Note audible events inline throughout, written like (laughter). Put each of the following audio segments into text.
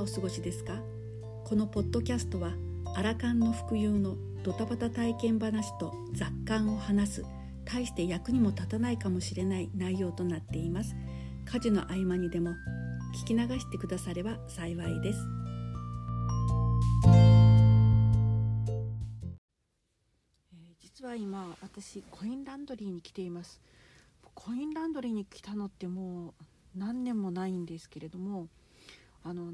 お過ごしですか？このポッドキャストはアラカンの服有のドタバタ体験話と雑感を話す大して役にも立たないかもしれない内容となっています。家事の合間にでも聞き流してくだされば幸いです。実は今私コインランドリーに来ています。コインランドリーに来たのってもう何年もないんですけれどもあの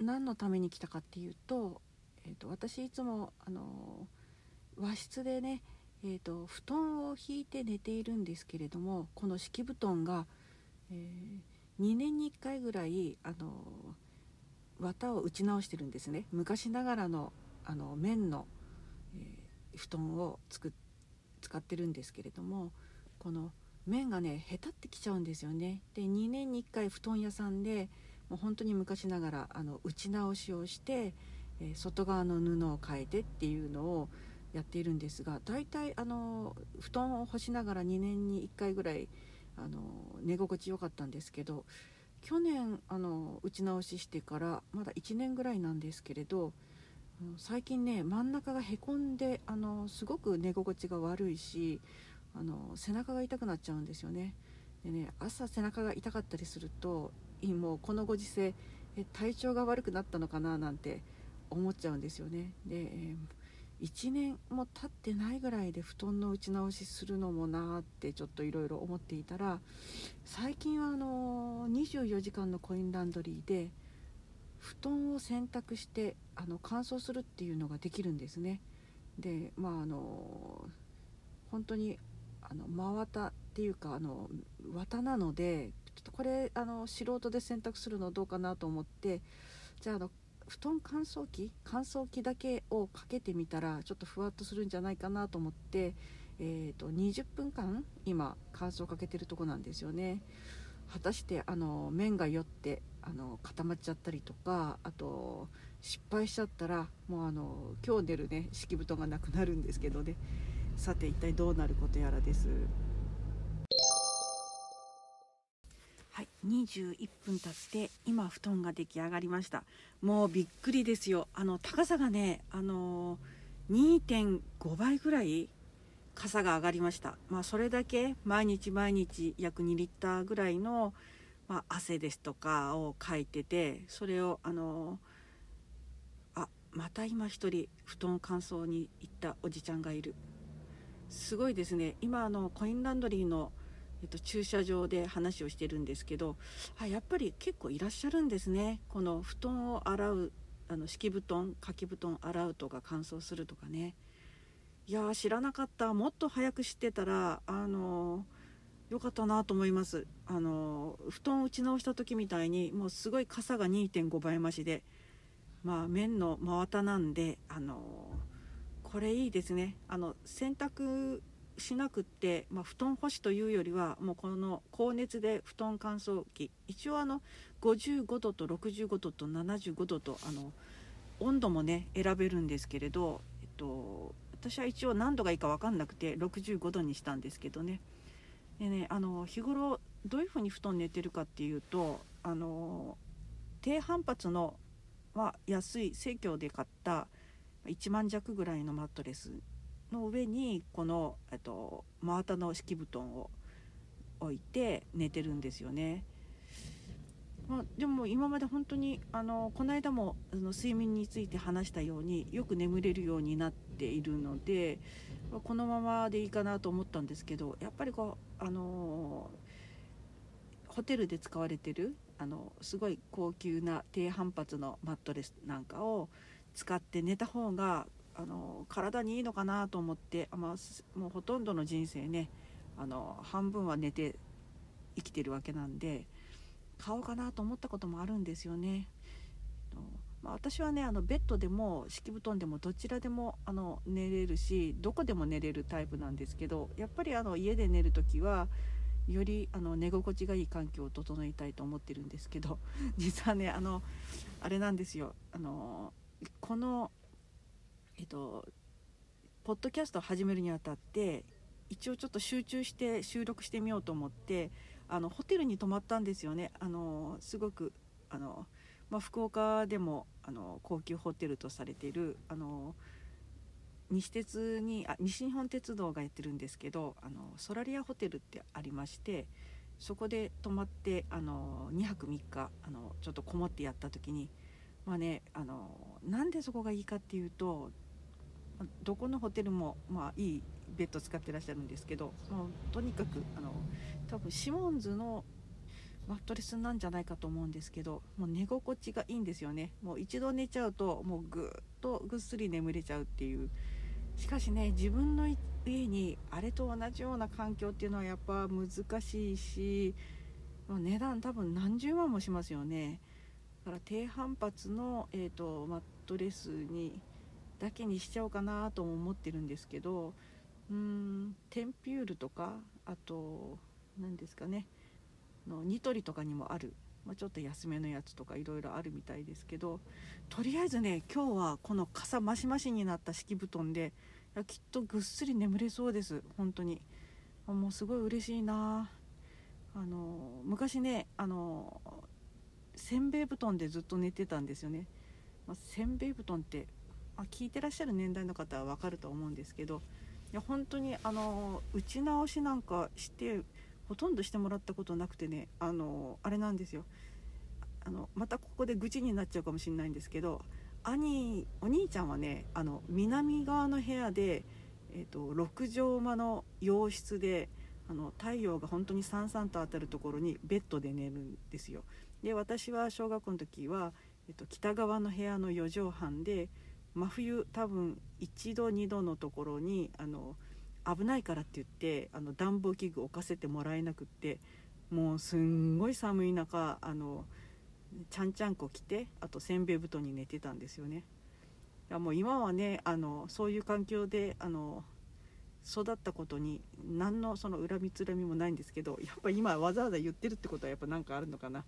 何のために来たかっていうと,、えーと、私いつもあの和室でね、えーと、布団を引いて寝ているんですけれどもこの敷布団が、えー、2年に1回ぐらいあの綿を打ち直してるんですね。昔ながらのあの綿の、えー、布団を作使ってるんですけれどもこの麺がねへたってきちゃうんですよね。で2年に1回布団屋さんでもう本当に昔ながらあの打ち直しをして、え、外側の布を変えてっていうのをやっているんですが大体あの布団を干しながら2年に1回ぐらいあの寝心地良かったんですけど去年あの打ち直ししてからまだ1年ぐらいなんですけれど最近ね真ん中がへこんであのすごく寝心地が悪いしあの背中が痛くなっちゃうんですよね。でね朝背中が痛かったりするともうこのご時世体調が悪くなったのかななんて思っちゃうんですよね。で、1年も経ってないぐらいで布団の打ち直しするのもなーってちょっといろいろ思っていたら最近はあの24時間のコインランドリーで布団を洗濯してあの乾燥するっていうのができるんですね。でまああの本当にあの真綿っていうかあの綿なのでこれあの素人で洗濯するのどうかなと思ってじゃああの布団乾燥機乾燥機だけをかけてみたらちょっとふわっとするんじゃないかなと思って、えーと、20分間今乾燥かけてるとこなんですよね。果たしてあの麺が酔ってあの固まっちゃったりとかあと失敗しちゃったらもうあの今日寝るね敷布団がなくなるんですけどね。さて一体どうなることやらです。はい21分経って今布団が出来上がりました。もうびっくりですよ。あの高さがねあの2.5倍ぐらい傘が上がりました。まあそれだけ毎日毎日約2リッターぐらいの、まあ、汗ですとかをかいててそれをあのあまた今一人布団乾燥に行ったおじちゃんがいる。すごいですね。今あのコインランドリーの、えっと、駐車場で話をしてるんですけどあやっぱり結構いらっしゃるんですね。この布団を洗うあの敷布団掛け布団洗うとか乾燥するとかね。いや知らなかった。もっと早く知ってたらあのよかったなと思います。あの布団打ち直した時みたいにもうすごい傘が2.5倍増しでまあ面の真綿なんであのこれいいですね。あの洗濯しなくって、まあ、布団干しというよりはもうこの高熱で布団乾燥機。一応あの55度と65度と75度とあの温度もね選べるんですけれど、えっと、私は一応何度がいいか分かんなくて65度にしたんですけどね。でねあの日頃どういうふうに布団寝てるかっていうとあの低反発の、まあ、安い生協で買った1万弱ぐらいのマットレスの上にこの、と、真綿の敷布団を置いて寝てるんですよね。まあ、でも今まで本当にあのこの間もあの睡眠について話したようによく眠れるようになっているのでこのままでいいかなと思ったんですけどやっぱりこうあのホテルで使われてるあのすごい高級な低反発のマットレスなんかを使って寝た方があの体にいいのかなと思って、まあ、もうほとんどの人生ねあの半分は寝て生きてるわけなんで買おうかなと思ったこともあるんですよね。まあ、私はねあのベッドでも敷布団でもどちらでもあの寝れるしどこでも寝れるタイプなんですけどやっぱりあの家で寝る時はよりあの寝心地がいい環境を整えたいと思ってるんですけど実はねあのあれなんですよあのこのえっとポッドキャストを始めるにあたって一応ちょっと集中して収録してみようと思ってあのホテルに泊まったんですよね。あのすごくあのまあ、福岡でもあの高級ホテルとされているあの西鉄にあ西日本鉄道がやってるんですけどあのソラリアホテルってありましてそこで泊まってあの2泊3日あのちょっとこもってやった時にまあねあのなんでそこがいいかっていうとどこのホテルも、まあ、いいベッド使ってらっしゃるんですけどもうとにかくあの多分シモンズのマットレスなんじゃないかと思うんですけどもう寝心地がいいんですよね。もう一度寝ちゃうともうぐっとぐっすり眠れちゃうっていう。しかしね自分の家にあれと同じような環境っていうのはやっぱ難しいしもう値段多分何十万もしますよね。だから低反発の、えーと、マットレスにだけにしちゃおうかなとも思ってるんですけどうーんテンピュールとかあと何ですかねのニトリとかにもある、まあ、ちょっと安めのやつとかいろいろあるみたいですけどとりあえずね今日はこの傘マシマシになった敷布団でやきっとぐっすり眠れそうです。本当に。もうすごい嬉しいな。あの昔ねあのせんべい布団でずっと寝てたんですよね、まあ、せんべい布団って、あ、聞いてらっしゃる年代の方は分かると思うんですけどいや本当にあの打ち直しなんかしてほとんどしてもらったことなくてねあのあれなんですよ。あのまたここで愚痴になっちゃうかもしれないんですけど兄お兄ちゃんはねあの南側の部屋で、えーと、6畳間の洋室であの太陽が本当にさんさんと当たるところにベッドで寝るんですよ。で私は小学校の時は、えっと、北側の部屋の4畳半で真冬多分1度2度のところにあの危ないからって言ってあの暖房器具置かせてもらえなくってもうすんごい寒い中あのちゃんちゃんこ着てあとせんべい布団に寝てたんですよね。もう今はねあのそういう環境であの育ったことに何のその恨みつらみもないんですけどやっぱ今わざわざ言ってるってことはやっぱ何かあるのかな。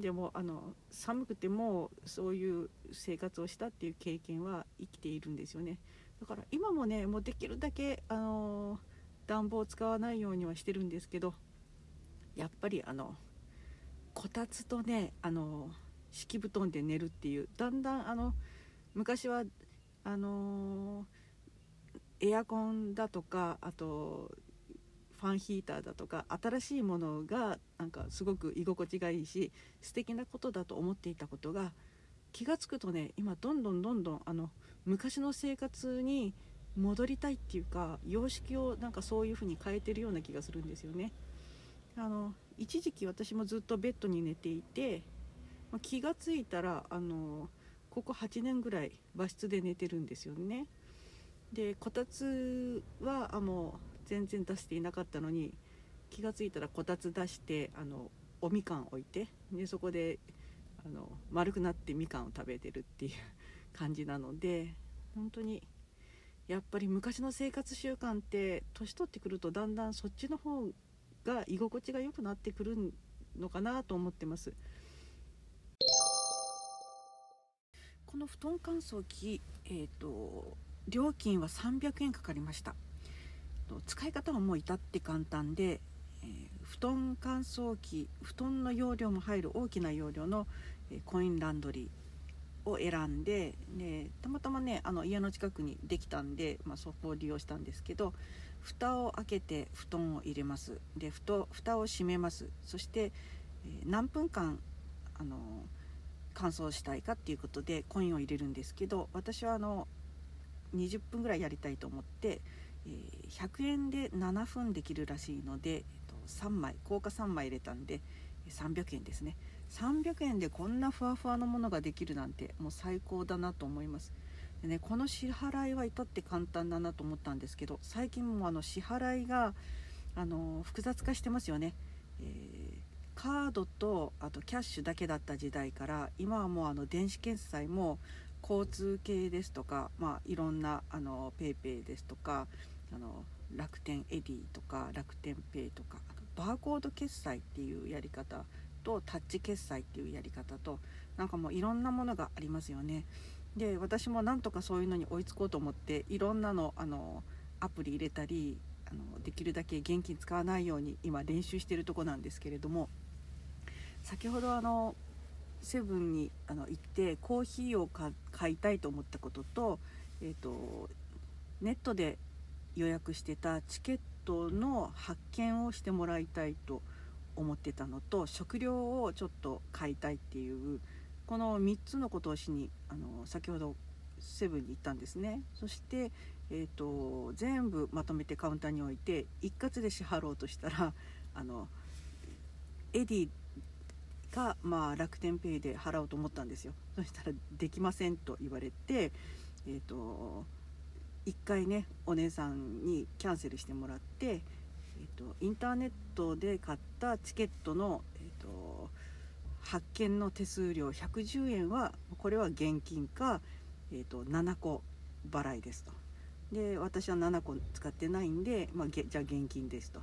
でもあの寒くてもそういう生活をしたっていう経験は生きているんですよね。だから今もねもうできるだけあの暖房を使わないようにはしてるんですけどやっぱりあのこたつとねあの敷布団で寝るっていうだんだんあの昔はあのエアコンだとかあとファンヒーターだとか新しいものがなんかすごく居心地がいいし素敵なことだと思っていたことが気が付くとね今どんどんどんどんあの昔の生活に戻りたいっていうか様式をなんかそういう風に変えてるような気がするんですよね。あの一時期私もずっとベッドに寝ていて、ま、気が付いたらあのここ8年ぐらい和室で寝てるんですよね。でこたつはあの全然出していなかったのに気が付いたらこたつ出してあのおみかん置いてでそこであの丸くなってみかんを食べてるっていう (laughs) 感じなので本当にやっぱり昔の生活習慣って年取ってくるとだんだんそっちの方が居心地が良くなってくるのかなと思ってます。この布団乾燥機、えーと、料金は300円かかりました。と使い方はもう至って簡単で、えー、布団乾燥機布団の容量も入る大きな容量の、えー、コインランドリーを選んででたまたまねあの家の近くにできたんで、まあ、そこを利用したんですけど蓋を開けて布団を入れます。でふと蓋を閉めます。そして、えー、何分間あの乾燥したいかっていうことでコインを入れるんですけど私はあの20分ぐらいやりたいと思って、100円で7分できるらしいので、3枚硬貨3枚入れたんで300円ですね。300円でこんなふわふわのものができるなんてもう最高だなと思います。でねこの支払いは至って簡単だなと思ったんですけど最近もあの支払いがあの複雑化してますよね、えー、カードとあとキャッシュだけだった時代から今はもうあの電子決済も交通系ですとか、まあ、いろんなあの PayPay ですとかあの楽天エディとか楽天ペイとかあとバーコード決済っていうやり方とタッチ決済っていうやり方となんかもういろんなものがありますよね。で私もなんとかそういうのに追いつこうと思っていろんなのあのアプリ入れたりあのできるだけ現金使わないように今練習してるとこなんですけれども先ほどあのセブンにあの行ってコーヒーを買いたいと思ったことと,、えーと、ネットで予約してたチケットの発見をしてもらいたいと思ってたのと食料をちょっと買いたいっていうこの3つのことをしにあの先ほどセブンに行ったんですね。そして、えーと、全部まとめてカウンターに置いて一括で支払おうとしたらあのエディか、まあ、楽天ペイで払おうと思ったんですよ。そしたらできませんと言われてえっ、ー、と1回ねお姉さんにキャンセルしてもらって、えーと、インターネットで買ったチケットの、えーと、発券の手数料110円はこれは現金か、えーと、7個払いですと。で私は7個使ってないんで、まあ、じゃあ現金ですと。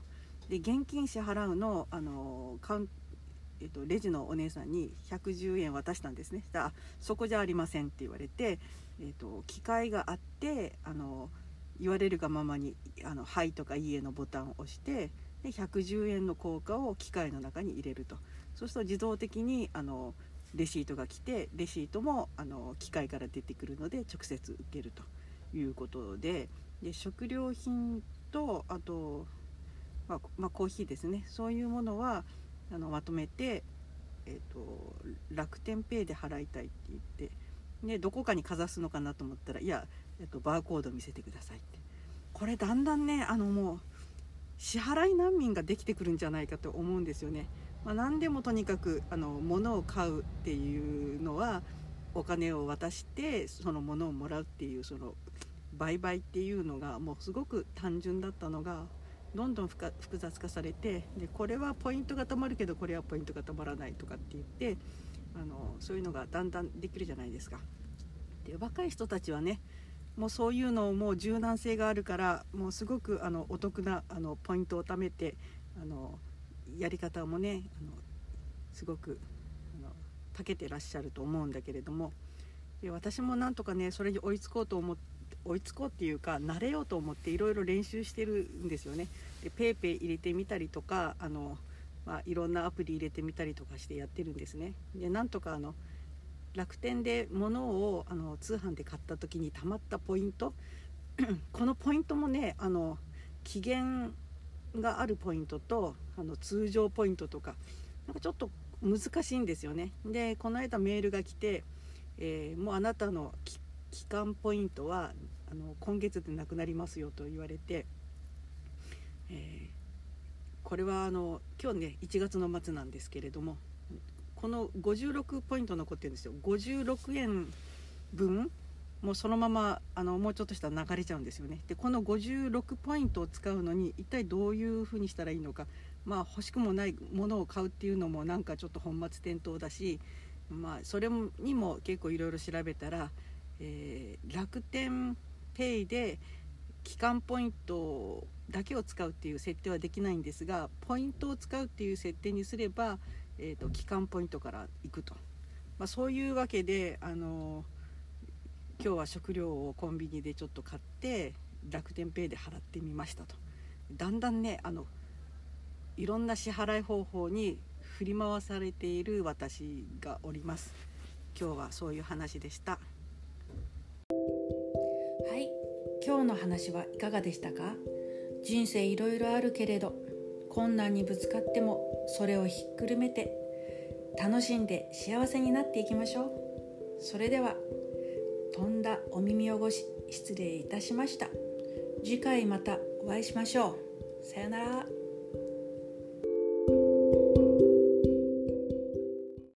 で現金支払うのあのカウンえっと、レジのお姉さんに110円渡したんですね「そこじゃありません」って言われて、えっと、機械があってあの言われるがままに「あのはい」とか「いいえ」のボタンを押してで110円の硬貨を機械の中に入れると。そうすると自動的にあのレシートが来てレシートもあの機械から出てくるので直接受けるということで。で食料品とあと、まあ、まあ、コーヒーですね。そういうものはあのまとめて、えーと、楽天ペイで払いたいって言ってでどこかにかざすのかなと思ったらいや、えーと、バーコード見せてくださいってこれだんだんねあのもう支払い難民ができてくるんじゃないかと思うんですよね。まあ、何でもとにかくあの物を買うっていうのはお金を渡してその物をもらうっていうその売買っていうのがもうすごく単純だったのがどんどん複雑化されてでこれはポイントがたまるけどこれはポイントがたまらないとかって言ってあのそういうのがだんだんできるじゃないですか。で若い人たちはねもうそういうのをもう柔軟性があるからもうすごくあのお得なあのポイントを貯めてあのやり方もねあのすごくあの長けてらっしゃると思うんだけれどもで私もなんとかねそれに追いつこうと思って追いつこうっていうか慣れようと思っていろいろ練習してるんですよね。で PayPay 入れてみたりとかあの、まあ、いろんなアプリ入れてみたりとかしてやってるんですね。でなんとかあの楽天で物をあの通販で買った時にたまったポイント (clears throat) このポイントもねあの期限があるポイントとあの通常ポイントとかなんかちょっと難しいんですよね。でこの間メールが来て、えー、もうあなたの期間ポイントはあの今月でなくなりますよと言われて、これはあの今日ね1月の末なんですけれどもこの56ポイント残ってるんですよ。56円分もうそのままあのもうちょっとしたら流れちゃうんですよね。でこの56ポイントを使うのに一体どういうふうにしたらいいのか。まあ欲しくもないものを買うっていうのもなんかちょっと本末転倒だしまあそれにも結構いろいろ調べたら、えー、楽天ペイで期間ポイントだけを使うっていう設定はできないんですがポイントを使うっていう設定にすれば、えーと、期間ポイントから行くと、まあ、そういうわけで、あの今日は食料をコンビニでちょっと買って楽天ペイで払ってみましたと。だんだんねあのいろんな支払い方法に振り回されている私がおります。今日はそういう話でした。はい。今日の話はいかがでしたか？人生いろいろあるけれど困難にぶつかってもそれをひっくるめて楽しんで幸せになっていきましょう。それでは飛んだお耳汚し失礼いたしました。次回またお会いしましょう。さよなら。